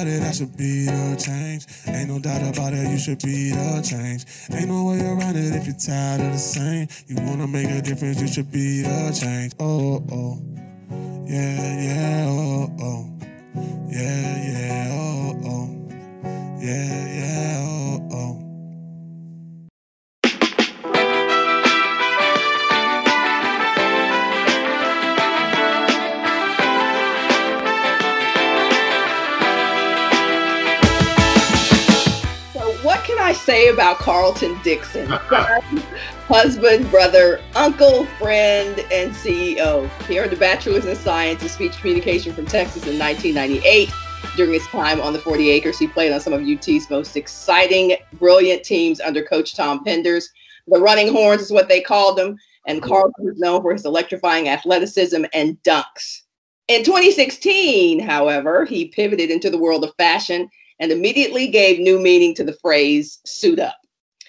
about it, I should be the change. Ain't no doubt about it, you should be the change. Ain't no way around it if you're tired of the same. You wanna make a difference, you should be the change. Oh, oh, yeah, yeah, oh, oh, yeah, yeah, oh, oh, yeah, yeah, oh, oh. Say about Carlton Dixon? husband, brother, uncle, friend, and CEO. He earned a bachelor's in science and speech communication from Texas in 1998. During his time on the 40 acres, he played on some of UT's most exciting, brilliant teams under coach Tom Penders. The Running Horns is what they called them, and Carlton is known for his electrifying athleticism and dunks. In 2016, however, he pivoted into the world of fashion and immediately gave new meaning to the phrase suit up.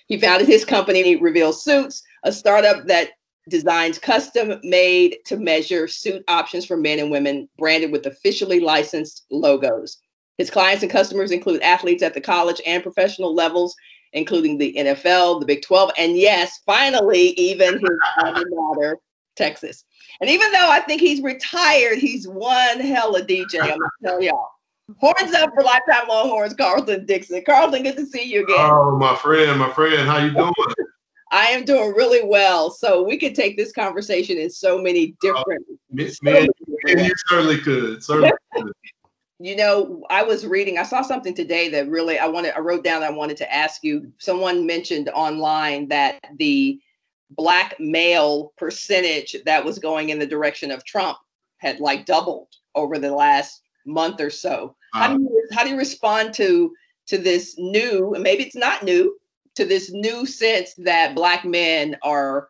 He founded his company, Reveal Suits, a startup that designs custom made to measure suit options for men and women branded with officially licensed logos. His clients and customers include athletes at the college and professional levels, including the NFL, the Big 12, and yes, finally, even his alma mater, Texas. And even though I think he's retired, he's one hell of a DJ. I'm gonna tell y'all. Horns up for lifetime Longhorns, Carlton Dixon. Carlton, good to see you again. Oh, my friend, my friend, how you doing? I am doing really well. So we could take this conversation in so many uh, different. Oh, man, man, you certainly could. Certainly could. You know, I was reading. I saw something today that really I wanted. I wrote down. I wanted to ask you. Someone mentioned online that the black male percentage that was going in the direction of Trump had like doubled over the last month or so. How do you how do you respond to to this new, and maybe it's not new, to this new sense that black men are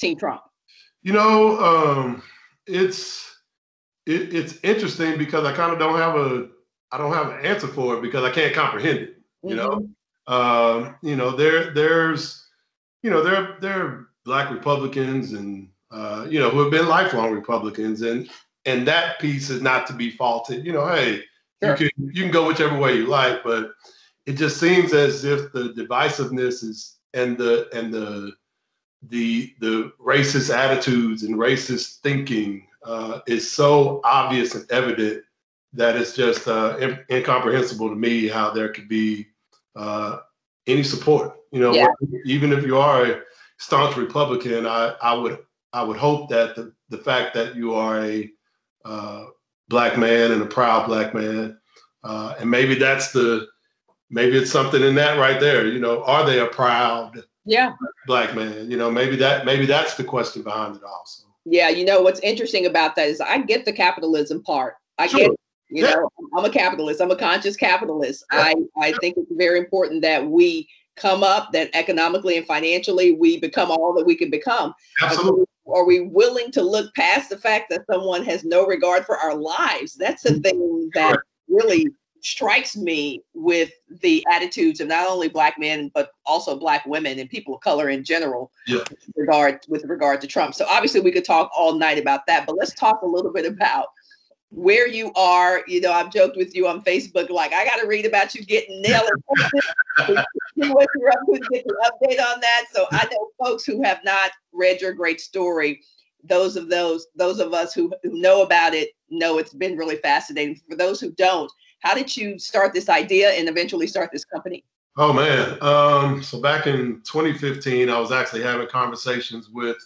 Team Trump? You know, um, it's it, it's interesting because I kind of don't have a I don't have an answer for it because I can't comprehend it. You mm-hmm. know, um, you know there there's you know there there are black Republicans and uh, you know who have been lifelong Republicans and and that piece is not to be faulted. You know, hey, Sure. You can you can go whichever way you like, but it just seems as if the divisiveness is and the and the the the racist attitudes and racist thinking uh, is so obvious and evident that it's just uh, in, incomprehensible to me how there could be uh, any support. You know, yeah. even if you are a staunch Republican, I, I would I would hope that the, the fact that you are a uh, black man and a proud black man. Uh, and maybe that's the, maybe it's something in that right there. You know, are they a proud yeah black man? You know, maybe that maybe that's the question behind it also. Yeah, you know what's interesting about that is I get the capitalism part. I sure. get you yeah. know i'm a capitalist i'm a conscious capitalist yeah. i i think it's very important that we come up that economically and financially we become all that we can become Absolutely are we willing to look past the fact that someone has no regard for our lives? That's the mm-hmm. thing that really strikes me with the attitudes of not only black men but also black women and people of color in general yeah. with regard with regard to Trump. So obviously we could talk all night about that, but let's talk a little bit about where you are. You know, I've joked with you on Facebook, like I got to read about you getting nailed. what you're up to, get an update on that. So I know folks who have not read your great story. Those of those those of us who, who know about it know it's been really fascinating. For those who don't, how did you start this idea and eventually start this company? Oh man, um, so back in 2015, I was actually having conversations with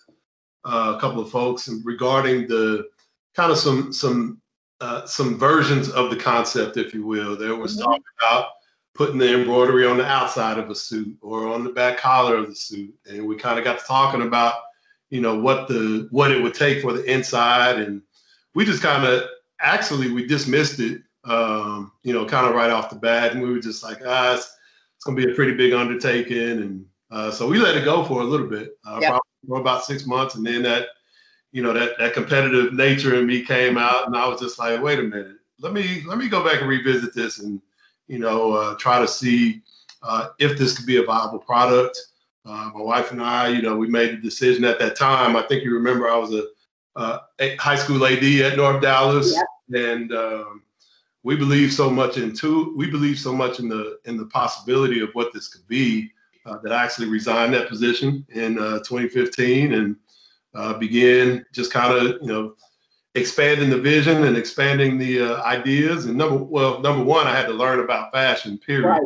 uh, a couple of folks regarding the kind of some some uh, some versions of the concept, if you will. There was mm-hmm. talk about putting the embroidery on the outside of a suit or on the back collar of the suit, and we kind of got to talking about, you know, what the what it would take for the inside, and we just kind of actually we dismissed it, um, you know, kind of right off the bat, and we were just like, ah, it's, it's gonna be a pretty big undertaking, and uh, so we let it go for a little bit, uh, yep. probably for about six months, and then that you know that that competitive nature in me came out, and I was just like, wait a minute, let me let me go back and revisit this and you know uh, try to see uh, if this could be a viable product. Uh, my wife and I, you know, we made the decision at that time. I think you remember I was a, uh, a high school AD at North Dallas, yeah. and um, we believe so much into we believe so much in the in the possibility of what this could be uh, that I actually resigned that position in uh, 2015 and uh, began just kind of you know expanding the vision and expanding the uh, ideas. And number well, number one, I had to learn about fashion. Period. Right.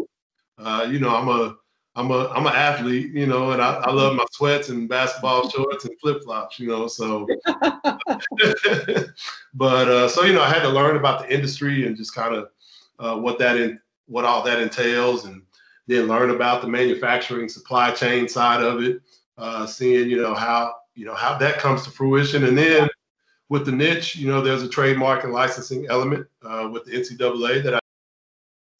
Uh, you know, I'm a I'm a I'm an athlete, you know, and I, I love my sweats and basketball shorts and flip flops, you know. So, but uh, so you know, I had to learn about the industry and just kind of uh, what that in what all that entails, and then learn about the manufacturing supply chain side of it, uh, seeing you know how you know how that comes to fruition, and then with the niche, you know, there's a trademark and licensing element uh, with the NCAA that I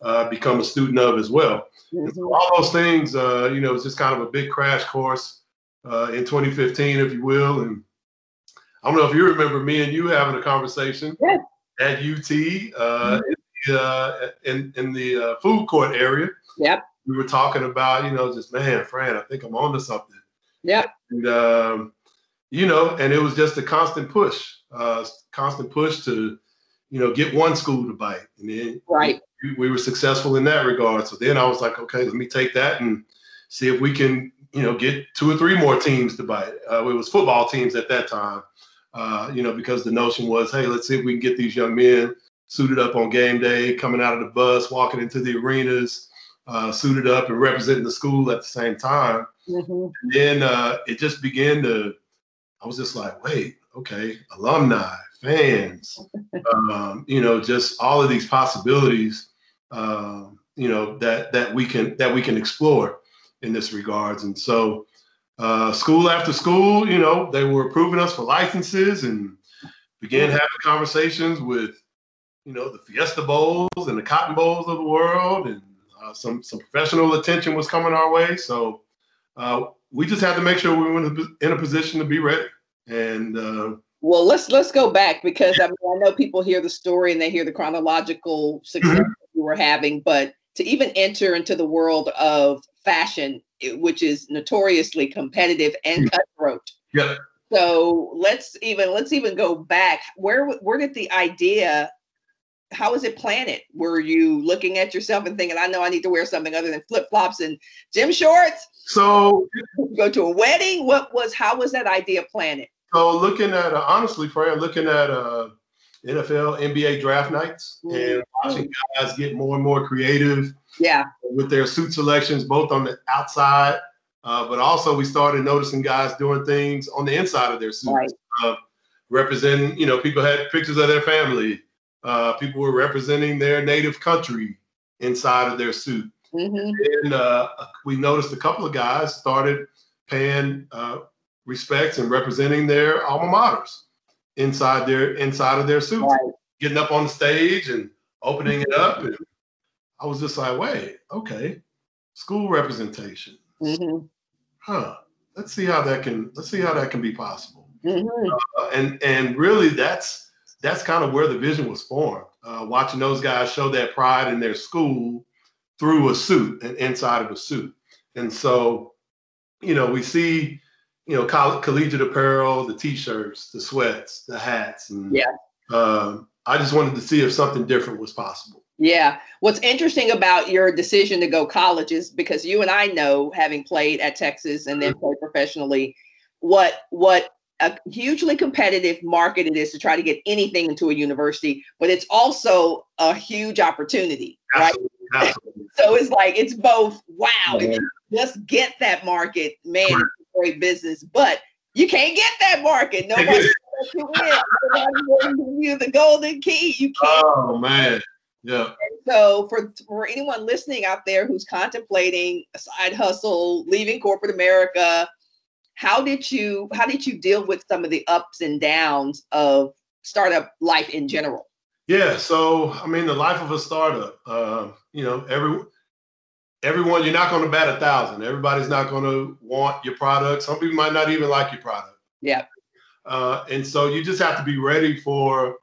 uh, become a student of as well. Mm-hmm. So all those things, uh, you know, it's just kind of a big crash course uh, in 2015, if you will. And I don't know if you remember me and you having a conversation yeah. at UT uh, mm-hmm. in, the, uh, in, in the food court area. Yep we were talking about, you know, just man, Fran, I think I'm on to something. Yeah. And um, you know, and it was just a constant push, uh, constant push to, you know, get one school to bite. And then right. we, we were successful in that regard. So then I was like, okay, let me take that and see if we can, you know, get two or three more teams to bite. Uh, it was football teams at that time, uh, you know, because the notion was, hey, let's see if we can get these young men suited up on game day, coming out of the bus, walking into the arenas, uh, suited up and representing the school at the same time. Mm-hmm. then uh, it just began to, I was just like, wait, okay, alumni, fans, um, you know, just all of these possibilities, um, you know, that that we can that we can explore in this regards. And so, uh, school after school, you know, they were approving us for licenses and began having conversations with, you know, the Fiesta Bowls and the Cotton Bowls of the world and uh, some some professional attention was coming our way. So uh, we just had to make sure we were in a, position to be ready. And uh, well, let's let's go back because I mean I know people hear the story and they hear the chronological success mm-hmm. we were having, but to even enter into the world of fashion, which is notoriously competitive and mm-hmm. cutthroat. Yeah. So let's even let's even go back. Where where did the idea how was it planted? Were you looking at yourself and thinking, I know I need to wear something other than flip flops and gym shorts? So go to a wedding. What was how was that idea planted? So looking at uh, honestly, Fran, looking at uh, NFL, NBA draft nights mm-hmm. and watching guys get more and more creative. Yeah, with their suit selections, both on the outside, uh, but also we started noticing guys doing things on the inside of their suits, right. Uh, representing. You know, people had pictures of their family uh, people were representing their native country inside of their suit. Mm-hmm. And uh, we noticed a couple of guys started paying uh, respects and representing their alma maters inside their inside of their suits, right. getting up on the stage and opening it up. And I was just like, wait, okay, school representation. Mm-hmm. Huh. Let's see how that can let's see how that can be possible. Mm-hmm. Uh, and and really, that's that's kind of where the vision was formed. Uh, watching those guys show that pride in their school through a suit and inside of a suit. And so, you know, we see, you know, coll- collegiate apparel, the t-shirts, the sweats, the hats, and yeah. Uh, I just wanted to see if something different was possible. Yeah. What's interesting about your decision to go college is because you and I know, having played at Texas and then played professionally, what what a hugely competitive market it is to try to get anything into a university, but it's also a huge opportunity, Absolutely. right? Absolutely. so it's like it's both. Wow, yeah. if you just get that market, man, great business. But you can't get that market. Nobody you in. you the golden key. You can't. Oh man. Yeah. And so for for anyone listening out there who's contemplating a side hustle, leaving corporate America, how did you how did you deal with some of the ups and downs of startup life in general? Yeah so i mean the life of a startup uh, you know every everyone you're not going to bat a thousand. Everybody's not going to want your product. Some people might not even like your product. Yeah. Uh, and so you just have to be ready for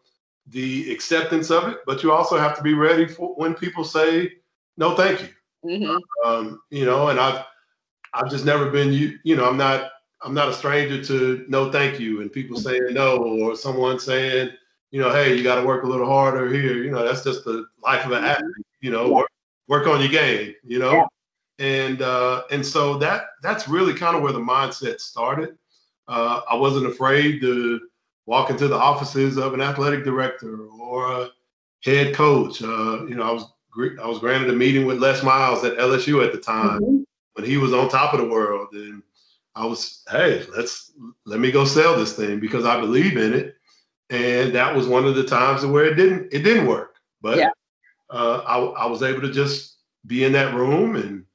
the acceptance of it but you also have to be ready for when people say no thank you. Mm-hmm. um, you know and i've i've just never been you you know i'm not I'm not a stranger to no thank you and people saying no or someone saying, you know, hey, you got to work a little harder here. You know, that's just the life of an mm-hmm. athlete. You know, yeah. work, work on your game. You know, yeah. and uh, and so that that's really kind of where the mindset started. Uh, I wasn't afraid to walk into the offices of an athletic director or a head coach. Uh, you know, I was I was granted a meeting with Les Miles at LSU at the time mm-hmm. when he was on top of the world, and I was, hey, let's let me go sell this thing because I believe in it. And that was one of the times where it didn't it didn't work, but yeah. uh, I, I was able to just be in that room and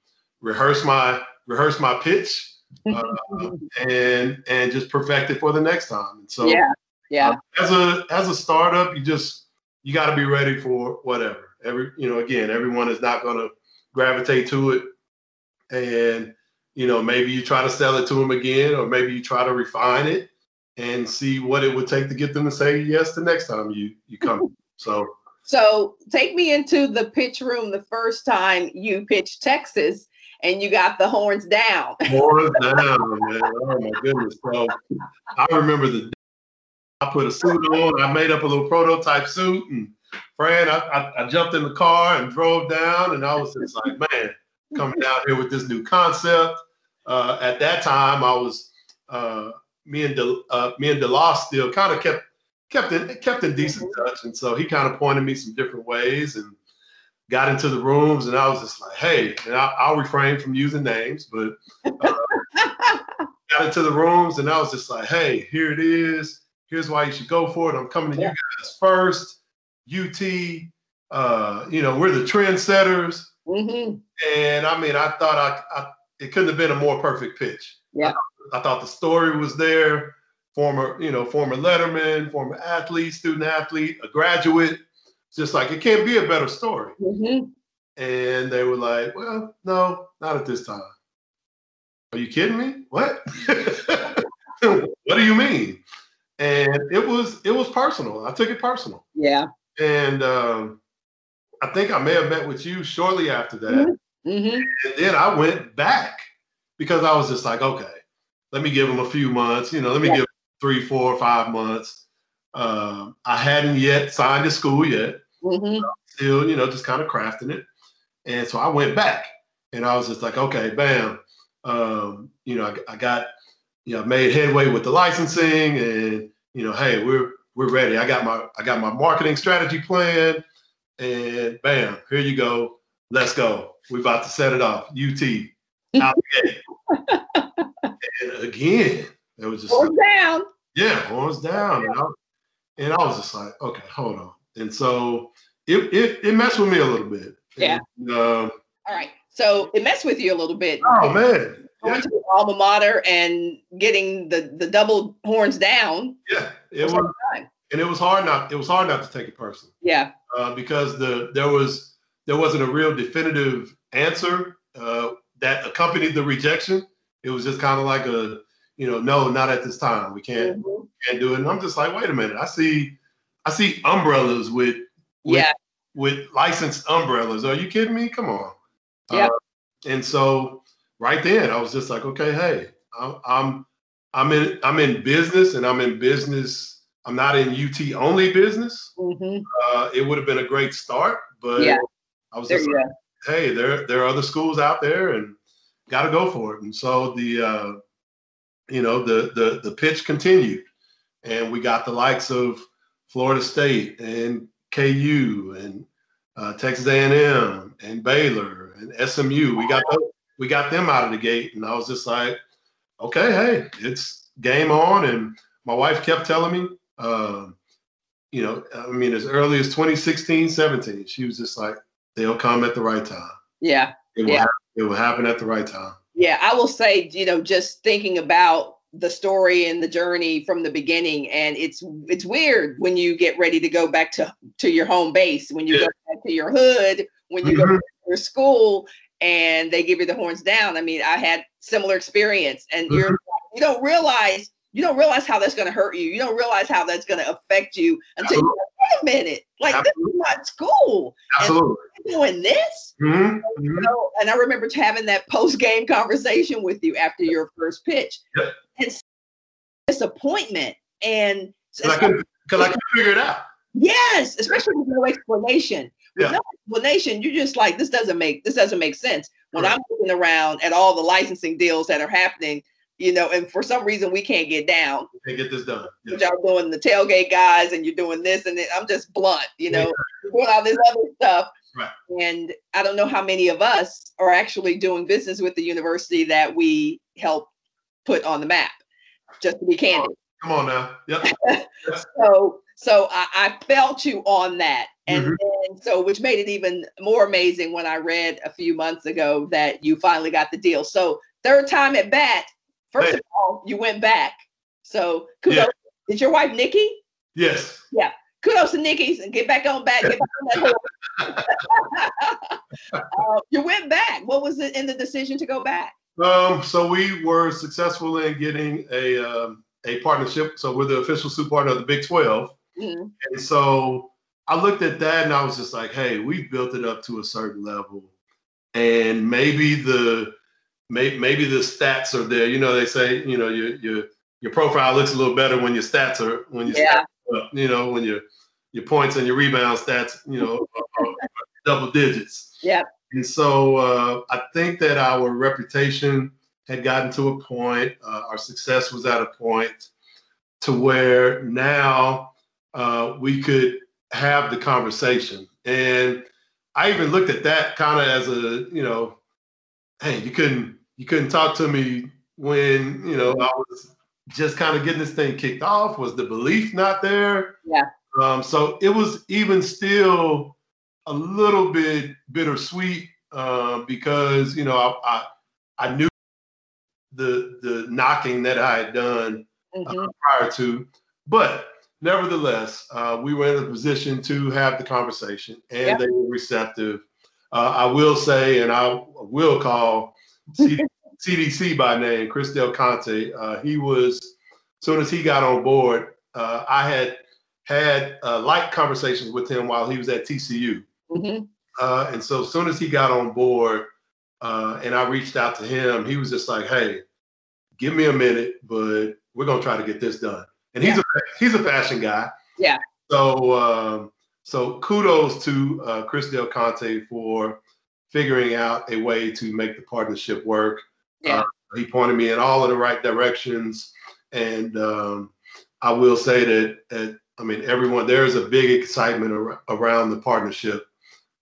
rehearse my rehearse my pitch uh, and and just perfect it for the next time. And so yeah, yeah. Uh, as a as a startup, you just you got to be ready for whatever every you know again everyone is not going to gravitate to it and you know maybe you try to sell it to them again or maybe you try to refine it and see what it would take to get them to say yes the next time you you come. So so take me into the pitch room the first time you pitched texas and you got the horns down. Horns down man. Oh my goodness. So i remember the i put a suit on i made up a little prototype suit and Fran, I, I, I, jumped in the car and drove down, and I was just like, man, coming down here with this new concept. Uh, at that time, I was uh, me and De, uh, me and DeLoss still kind of kept kept in kept in decent mm-hmm. touch, and so he kind of pointed me some different ways and got into the rooms, and I was just like, hey, and I, will refrain from using names, but uh, got into the rooms, and I was just like, hey, here it is. Here's why you should go for it. I'm coming to yeah. you guys first UT. Uh, you know, we're the trendsetters. Mm-hmm. And I mean, I thought I, I, it couldn't have been a more perfect pitch. Yeah. I, I, thought the story was there. Former, you know, former Letterman, former athlete, student athlete, a graduate. Just like it can't be a better story. Mm-hmm. And they were like, well, no, not at this time. Are you kidding me? What? what do you mean? And it was it was personal. I took it personal. Yeah. And um, I think I may have met with you shortly after that. Mm-hmm. Mm-hmm. And then I went back because I was just like, okay, let me give them a few months. You know, let me yeah. give three, four, five months. Um, I hadn't yet signed to school yet. Mm-hmm. Still, you know, just kind of crafting it. And so I went back and I was just like, okay, bam. Um, you know, I, I got, you know, made headway with the licensing and, you know, hey, we're we're ready. I got my I got my marketing strategy plan, and bam, here you go. Let's go. We about to set it off. UT out and again, it was just horns like, down. Yeah, horns down. And I, and I was just like, okay, hold on. And so it it, it messed with me a little bit. Yeah. And, um, All right. So it messed with you a little bit. Oh man. Going yeah. to the alma mater and getting the the double horns down. Yeah, it was, and it was hard not it was hard not to take it personally. Yeah, uh, because the there was there wasn't a real definitive answer uh, that accompanied the rejection. It was just kind of like a you know no, not at this time. We can't mm-hmm. can't do it. And I'm just like, wait a minute. I see I see umbrellas with, with yeah with licensed umbrellas. Are you kidding me? Come on. Yeah. Uh, and so right then, I was just like, okay, hey, I'm I'm in I'm in business, and I'm in business. I'm not in UT only business. Mm-hmm. Uh, it would have been a great start, but yeah. I was just like, hey, there there are other schools out there, and got to go for it. And so the uh, you know the the the pitch continued, and we got the likes of Florida State and KU and uh, Texas A&M and Baylor and SMU. We got those, we got them out of the gate, and I was just like, okay, hey, it's game on. And my wife kept telling me, uh, you know, I mean, as early as 2016, 17, she was just like, they'll come at the right time. Yeah. It will, yeah. Happen, it will happen at the right time. Yeah, I will say, you know, just thinking about the story and the journey from the beginning and it's it's weird when you get ready to go back to to your home base when you yeah. go back to your hood when you mm-hmm. go to your school and they give you the horns down. I mean, I had similar experience, and mm-hmm. you're you don't realize you don't realize how that's going to hurt you. You don't realize how that's going to affect you until Absolutely. you wait a minute, like Absolutely. this is not school. Absolutely. Doing this, mm-hmm. You mm-hmm. know, and I remember having that post game conversation with you after your first pitch. Yep. And disappointment, and because I, couldn't, I couldn't figure it out. Yes, especially with no explanation. With Yeah. no explanation, you're just like, this doesn't make this doesn't make sense. When Right. I'm looking around at all the licensing deals that are happening, you know, and for some reason we can't get down. And get this done. Yeah. Y'all doing the tailgate guys and you're doing this and then I'm just blunt, you know, doing all this other stuff. Right. And I don't know how many of us are actually doing business with the university that we help put on the map. Just to be candid. Come on now. Yep. So so I, I felt you on that. And Mhm. then so which made it even more amazing when I read a few months ago that you finally got the deal. So third time at bat, first of all, you went back. So kudos. Yeah. Is your wife Nikki? Yes. Yeah. Kudos to Nikki and get back on back. Get back on that horse. uh, you went back. What was it in the decision to go back? Um, so we were successful in getting a um, a partnership. So we're the official soup partner of the Big 12. Mhm. And so I looked at that and I was just like, hey, we've built it up to a certain level. And maybe the may, maybe the stats are there. You know, they say, you know, your your your profile looks a little better when your stats are when your Yeah. up, you know, when your your points and your rebound stats, you know, are, are double digits. Yep. And so uh, I think that our reputation had gotten to a point, uh, our success was at a point to where now uh, we could have the conversation. And I even looked at that kind of as a, you know, hey, you couldn't you couldn't talk to me when, you know, I was just kind of getting this thing kicked off. Was the belief not there? Yeah. Um, so it was even still a little bit bittersweet uh, because you know I, I I knew the the knocking that I had done Mhm. prior to, but nevertheless, uh, we were in a position to have the conversation, and Yep. they were receptive. Uh, I will say, and I will call CD, CDC by name, Chris Del Conte. Uh, he was, as soon as he got on board, uh, I had had uh, light conversations with him while he was at TCU. Mhm. Uh, and so as soon as he got on board uh, and I reached out to him, he was just like, hey, give me a minute, but we're going to try to get this done. And he's, a, he's a fashion guy. Yeah. So, um, so kudos to uh, Chris Del Conte for figuring out a way to make the partnership work. Yeah. Uh, he pointed me in all of the right directions. And um, I will say that, that, I mean, everyone, there's a big excitement ar- around the partnership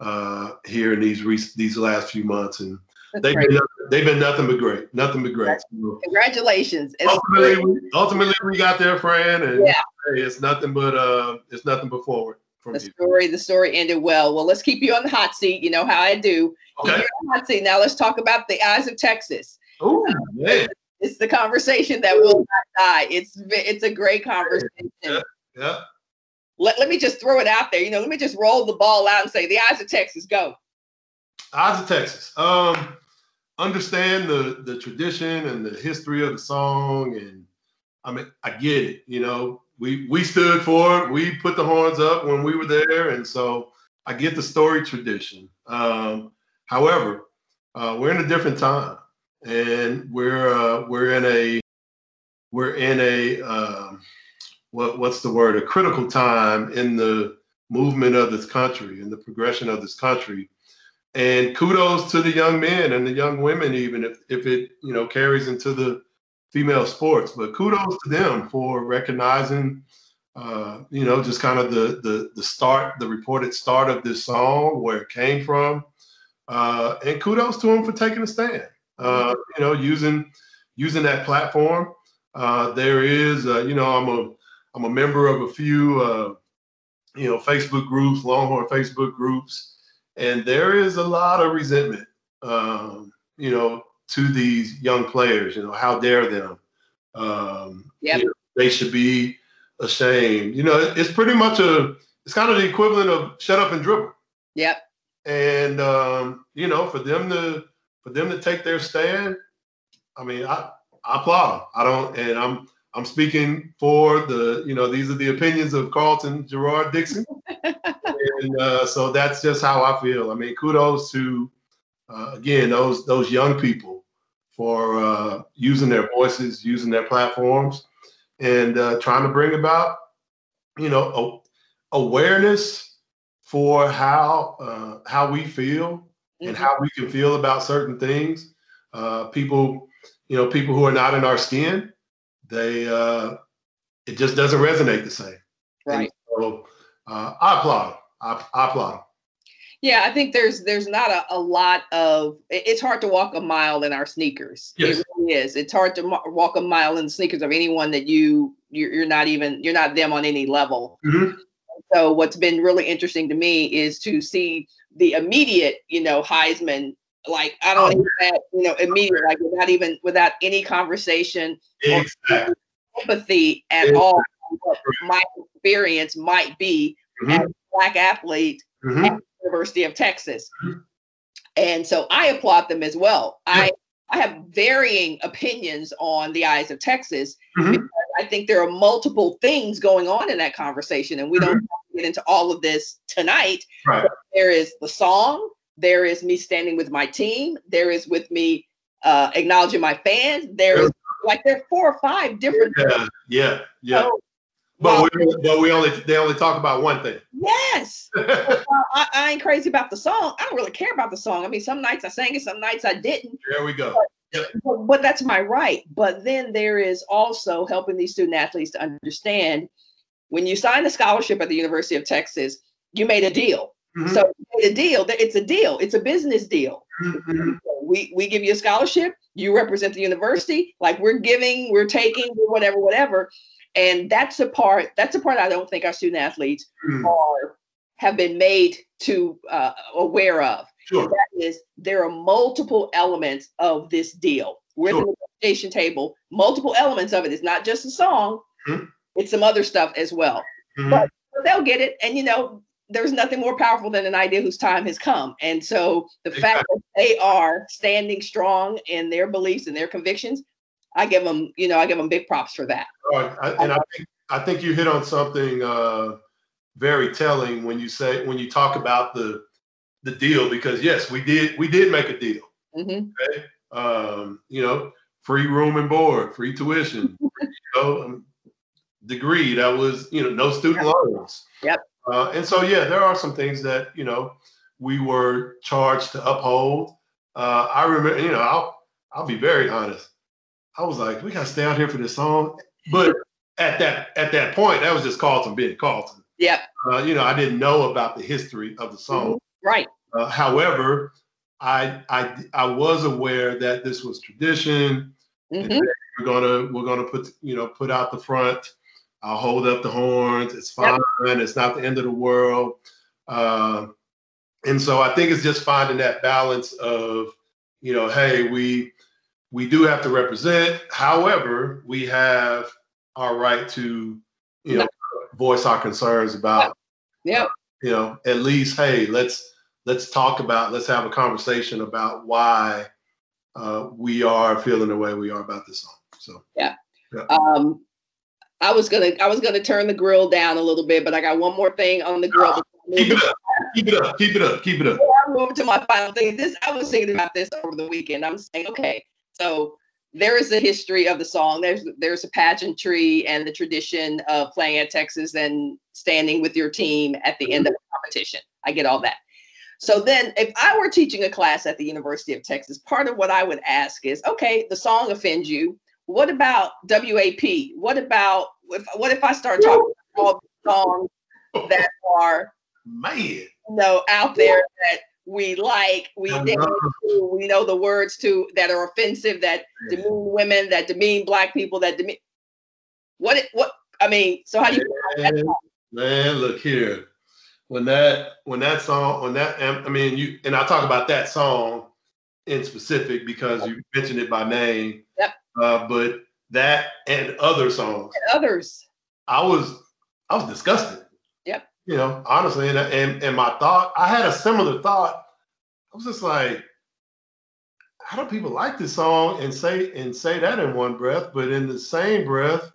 uh, here in these rec- these last few months, and That's they've great. been, nothing- they've been nothing but great, nothing but great. Congratulations. It's ultimately, we, ultimately, we got there, Fran, and Yeah. hey, it's nothing but uh, it's nothing but forward the story the story ended well. Well let's keep you on the hot seat. You know how i do. Okay. you on the hot seat. Now let's talk about the eyes of texas. Oh man, it's the conversation that will not die. It's it's a great conversation. Yeah. yeah. let, let me just throw it out there. You know let me just roll the ball out and say the eyes of texas go. Eyes of Texas. Um, understand the the tradition and the history of the song, and I mean, I get it. You know, we we stood for it. We put the horns up when we were there, and so I get the story tradition. Um, however, uh, we're in a different time, and we're uh, we're in a we're in a um, what what's the word? A critical time in the movement of this country and the progression of this country and kudos to the young men and the young women even if, if it you know carries into the female sports but kudos to them for recognizing uh, you know just kind of the, the the start the reported start of this song where it came from. Uh, and kudos to them for taking a stand uh, you know using using that platform. Uh, there is uh, you know i'm a i'm a member of a few uh, you know facebook groups longhorn facebook groups and there is a lot of resentment, um, you know, to these young players. You know, how dare them? Um, Yep. you know, they should be ashamed. You know, it's pretty much a, it's kind of the equivalent of shut up and dribble. yep And um, you know, for them to for them to take their stand, I mean, I, I applaud them. I don't, and I'm I'm speaking for the, you know, these are the opinions of Carlton Gerard Dixon and uh, so that's just how I feel. I mean, kudos to uh, again those those young people for uh, using their voices, using their platforms, and uh, trying to bring about you know awareness for how uh, how we feel mm-hmm. and how we can feel about certain things. Uh, people, you know, people who are not in our skin, they uh, it just doesn't resonate the same. Right. And so uh, I applaud. I, I applaud. Yeah, I think there's there's not a, a lot of it's hard to walk a mile in our sneakers. Yes. It really is. It's hard to walk a mile in the sneakers of anyone that you you're, you're not even you're not them on any level. Mm-hmm. So what's been really interesting to me is to see the immediate, you know, Heisman like I don't oh. that, you know, immediate, like without even without any conversation exactly. empathy at exactly. all. What my experience might be mm-hmm. as a black athlete mm-hmm. University of Texas. And so I applaud them as well. Yeah. I I have varying opinions on the eyes of Texas mm-hmm. because I think there are multiple things going on in that conversation, and we don't mm-hmm. get into all of this tonight. Right. There is the song, there is me standing with my team, there is with me uh, acknowledging my fans. There is like there are four or five different. Yeah, yeah, yeah. So but we, but we only they only talk about one thing. Yes, well, I, I, ain't crazy about the song. I don't really care about the song. I mean, some nights I sang it, some nights I didn't. There we go. But, yep. but, but that's my right. But then there is also helping these student athletes to understand when you sign a scholarship at the University of Texas, you made a deal. Mm-hmm. So a deal. It's a deal. It's a business deal. Mm-hmm. We we give you a scholarship. You represent the university. Like we're giving, we're taking, whatever, whatever and that's a part that's a part i don't think our student athletes mm. are have been made to uh, aware of sure. that is there are multiple elements of this deal we're sure. the negotiation table multiple elements of it it's not just a song mm-hmm. it's some other stuff as well mm-hmm. but they'll get it and you know there's nothing more powerful than an idea whose time has come and so the exactly. fact that they are standing strong in their beliefs and their convictions I give them, you know, I give them big props for that. Right. I, and I think I think you hit on something uh, very telling when you say when you talk about the the deal because yes, we did we did make a deal. Mm-hmm. Okay, um, you know, free room and board, free tuition, you know, um, degree that was you know no student yep. loans. Yep. Uh, and so yeah, there are some things that you know we were charged to uphold. Uh, I remember, you know, I'll I'll be very honest. I was like, we gotta stay out here for this song. But at that at that point, that was just Carlton being Carlton. Yeah. Uh, you know, I didn't know about the history of the song. Mm-hmm. Right. Uh, however, I I I was aware that this was tradition. Mm-hmm. We're gonna we're gonna put you know put out the front. I'll hold up the horns. It's fine. Yep. It's not the end of the world. Uh, and so I think it's just finding that balance of you know, hey, we we do have to represent. However, we have our right to, you know, voice our concerns about. Yeah. You know, at least, hey, let's let's talk about, let's have a conversation about why uh, we are feeling the way we are about this song. So yeah. yeah. Um, I was gonna I was gonna turn the grill down a little bit, but I got one more thing on the grill. keep it up. Keep it up. Keep it up. Keep it up. I move to my final thing. This I was thinking about this over the weekend. I'm saying, okay, so there is a history of the song. There's there's a pageantry and the tradition of playing at Texas and standing with your team at the end of the competition. I get all that. So then, if I were teaching a class at the University of Texas, part of what I would ask is, okay, the song offends you. What about WAP? What about if what if I start talking about songs that are man, you know, out there that we like, we know. we know the words to that are offensive, that demean women, that demean black people, that demean what what I mean, so how do you man, man, look here. When that when that song when that I mean you and I talk about that song in specific because you mentioned it by name. Yep. Uh, but that and other songs. And others. I was I was disgusted you know, honestly, and, and and my thought, I had a similar thought. I was just like, how do people like this song and say and say that in one breath, but in the same breath,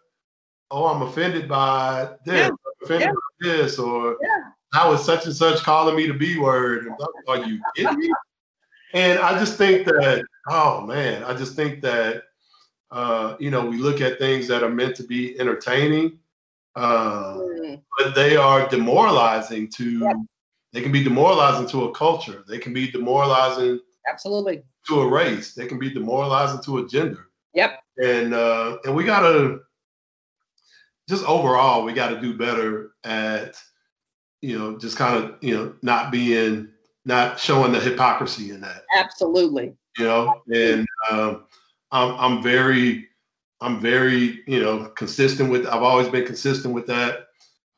oh, I'm offended by this, yeah. offended yeah. by this, or yeah. how is such and such calling me the B word? Are you kidding me? And I just think that, oh man, I just think that uh, you know, we look at things that are meant to be entertaining uh. But they are demoralizing to. Yep. They can be demoralizing to a culture. They can be demoralizing. Absolutely. To a race, they can be demoralizing to a gender. Yep. And uh, and we gotta just overall, we got to do better at you know just kind of you know not being not showing the hypocrisy in that. Absolutely. You know, and um, I'm I'm very I'm very you know consistent with. I've always been consistent with that.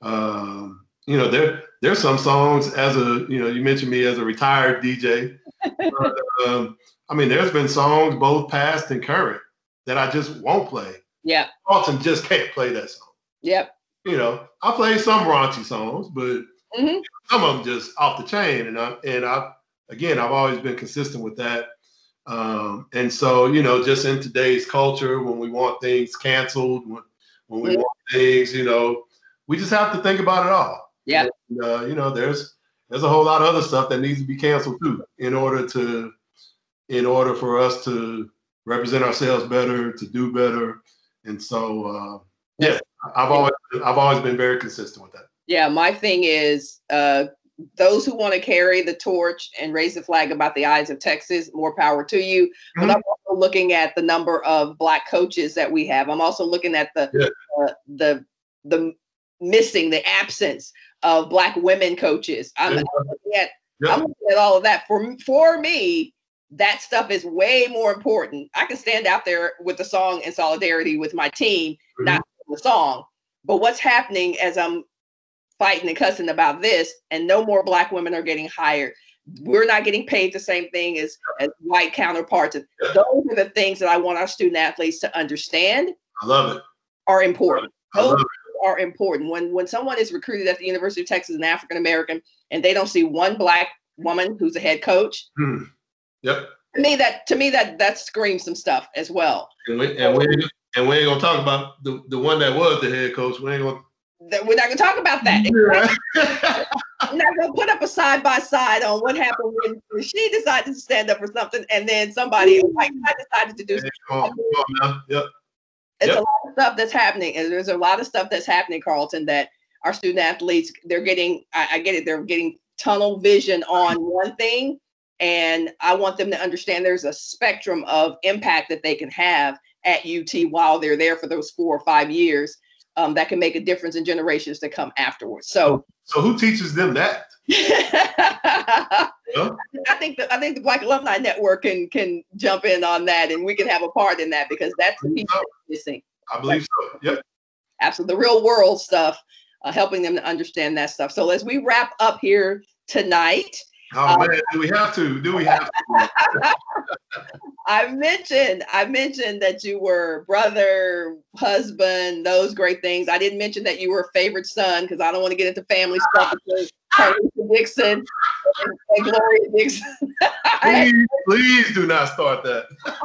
Um, you know, there there's some songs as a you know you mentioned me as a retired DJ. but, um, I mean, there's been songs both past and current that I just won't play. Yeah. Carlton just can't play that song. Yep. You know, I play some raunchy songs, but mm-hmm. some of them just off the chain. And I and I again, I've always been consistent with that. Um, and so, you know, just in today's culture, when we want things canceled, when, when we mm-hmm. want things, you know, we just have to think about it all. Yeah. And, uh, you know, there's there's a whole lot of other stuff that needs to be canceled too, in order to in order for us to represent ourselves better, to do better. And so, uh, yeah, I've always I've always been very consistent with that. Yeah, my thing is uh, those who want to carry the torch and raise the flag about the eyes of Texas, more power to you. Mm-hmm. But I'm also looking at the number of black coaches that we have. I'm also looking at the yeah. uh, the the missing, the absence of black women coaches. I'm, yeah. I'm looking at yeah. I'm looking at all of that. For for me, that stuff is way more important. I can stand out there with the song in solidarity with my team, mm-hmm. not the song. But what's happening as I'm fighting and cussing about this, and no more black women are getting hired. We're not getting paid the same thing as, as white counterparts. Those are the things that I want our student athletes to understand. I love it. Are important. Those are important. When when someone is recruited at the University of Texas, an African American, and they don't see one black woman who's a head coach. Hmm. Yep. To me, that to me that that screams some stuff as well. And we, and we and we ain't gonna talk about the, the one that was the head coach. We ain't gonna. We're not gonna talk about that. We're not gonna put up a side by side on what happened when she decided to stand up for something, and then somebody like I decided to do. something. Yep. It's yep. a lot of stuff that's happening, and there's a lot of stuff that's happening, Carlton. That our student athletes they're getting. I, I get it. They're getting tunnel vision on one thing, and I want them to understand there's a spectrum of impact that they can have at UT while they're there for those four or five years um, that can make a difference in generations to come afterwards. So, so who teaches them that? I think the I think the Black Alumni Network can can jump in on that, and we can have a part in that because that's the piece that's missing. I believe so. Yep. Absolutely, the real world stuff, uh, helping them to understand that stuff. So as we wrap up here tonight. Oh um, man, do we have to? Do we have to? I mentioned I mentioned that you were brother, husband, those great things. I didn't mention that you were a favorite son because I don't want to get into family stuff with Dixon and, and Gloria Dixon. please, please do not start that.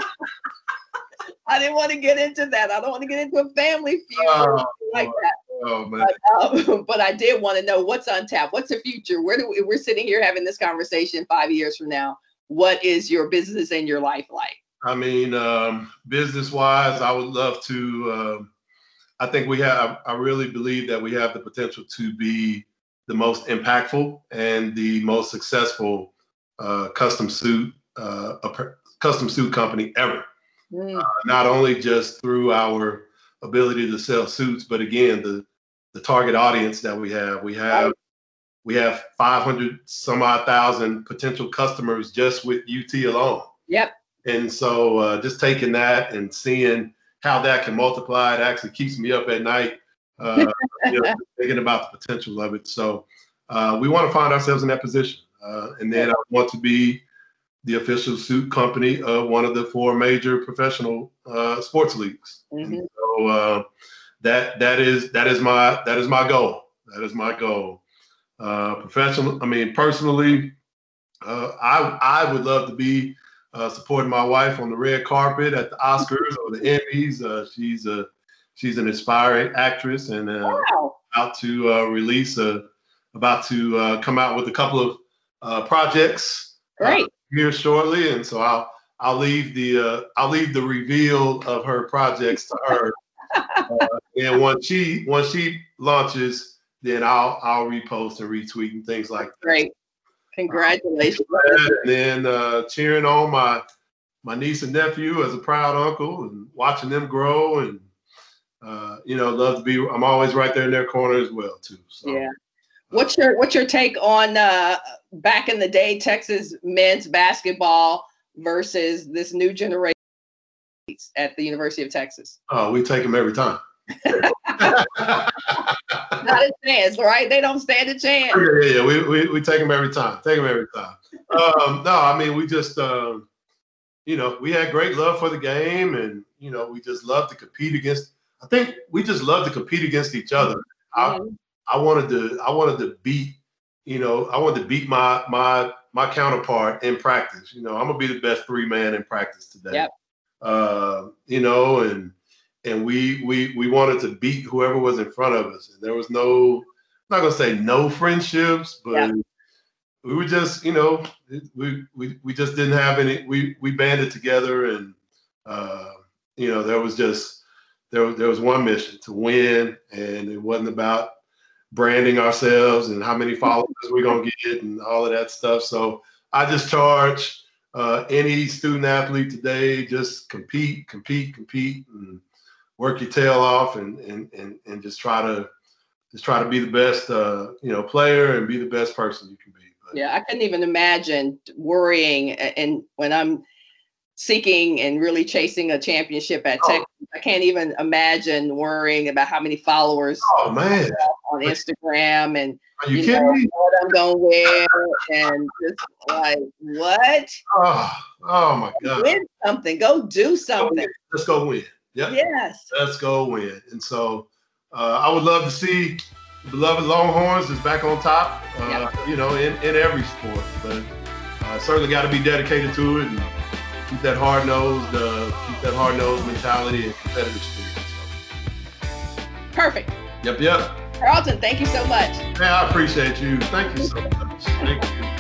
I didn't want to get into that. I don't want to get into a family feud oh, like that. Oh man! But, um, but, I did want to know what's on tap. What's the future? Where do we, we're sitting here having this conversation five years from now? What is your business and your life like? I mean, um, business wise, I would love to. Um, I think we have. I really believe that we have the potential to be the most impactful and the most successful uh, custom suit uh, custom suit company ever. Mm. Uh, not only just through our ability to sell suits, but again, the the target audience that we have. We have we have 500 some odd thousand potential customers just with UT alone. Yep. And so uh, just taking that and seeing how that can multiply, it actually keeps me up at night, uh, you know, thinking about the potential of it. So uh, we want to find ourselves in that position. Uh, and then I want to be the official suit company of one of the four major professional uh, sports leagues. Mm-hmm. So uh, that that is that is my that is my goal. That is my goal. Uh, professional, I mean, personally, uh, I I would love to be uh, supporting my wife on the red carpet at the Oscars or the Emmys. Uh, she's a she's an aspiring actress and wow. about to release a about to come out with a couple of projects. Great here shortly, and so I'll I'll leave the uh, I'll leave the reveal of her projects to her uh, and once she once she launches, then I'll I'll repost and retweet and things like that. Great. Congratulations. And then uh, cheering on my my niece and nephew as a proud uncle and watching them grow and uh, you know love to be I'm always right there in their corner as well too. So. Yeah. What's your what's your take on uh, back in the day Texas men's basketball versus this new generation at the University of Texas? Oh, we take them every time. Not a chance, right? They don't stand a chance. Yeah, yeah, yeah. We, we, we take them every time. Take them every time. Um, no, I mean, we just, um, you know, we had great love for the game and, you know, we just love to compete against, I think we just love to compete against each other. Mm-hmm. I, I wanted to, I wanted to beat, you know, I wanted to beat my, my, my counterpart in practice. You know, I'm gonna be the best three man in practice today. Yep. Uh, you know, and and we we we wanted to beat whoever was in front of us. And there was no, I'm not gonna say no friendships, but yeah. we were just, you know, we we we just didn't have any. We we banded together, and uh, you know, there was just there there was one mission to win, and it wasn't about branding ourselves and how many followers we're gonna get and all of that stuff. So I just charge uh, any student athlete today just compete, compete, compete, and work your tail off and and and, and just try to just try to be the best uh, you know player and be the best person you can be. But, yeah, I couldn't even imagine worrying and when I'm seeking and really chasing a championship at oh. Texas. I can't even imagine worrying about how many followers oh, man. on Instagram and Are you, you kidding know, me? what I'm gonna wear and just like what? Oh, oh my god. Win something. Go do something. Let's go win. Yep. Yes. Let's go win. And so uh, I would love to see beloved Longhorns is back on top, uh, yep. you know, in, in every sport. But uh, certainly got to be dedicated to it and keep that hard nosed, uh, keep that hard nosed mentality and competitive spirit. So. Perfect. Yep, yep. Carlton, thank you so much. Yeah, I appreciate you. Thank you so much. Thank you.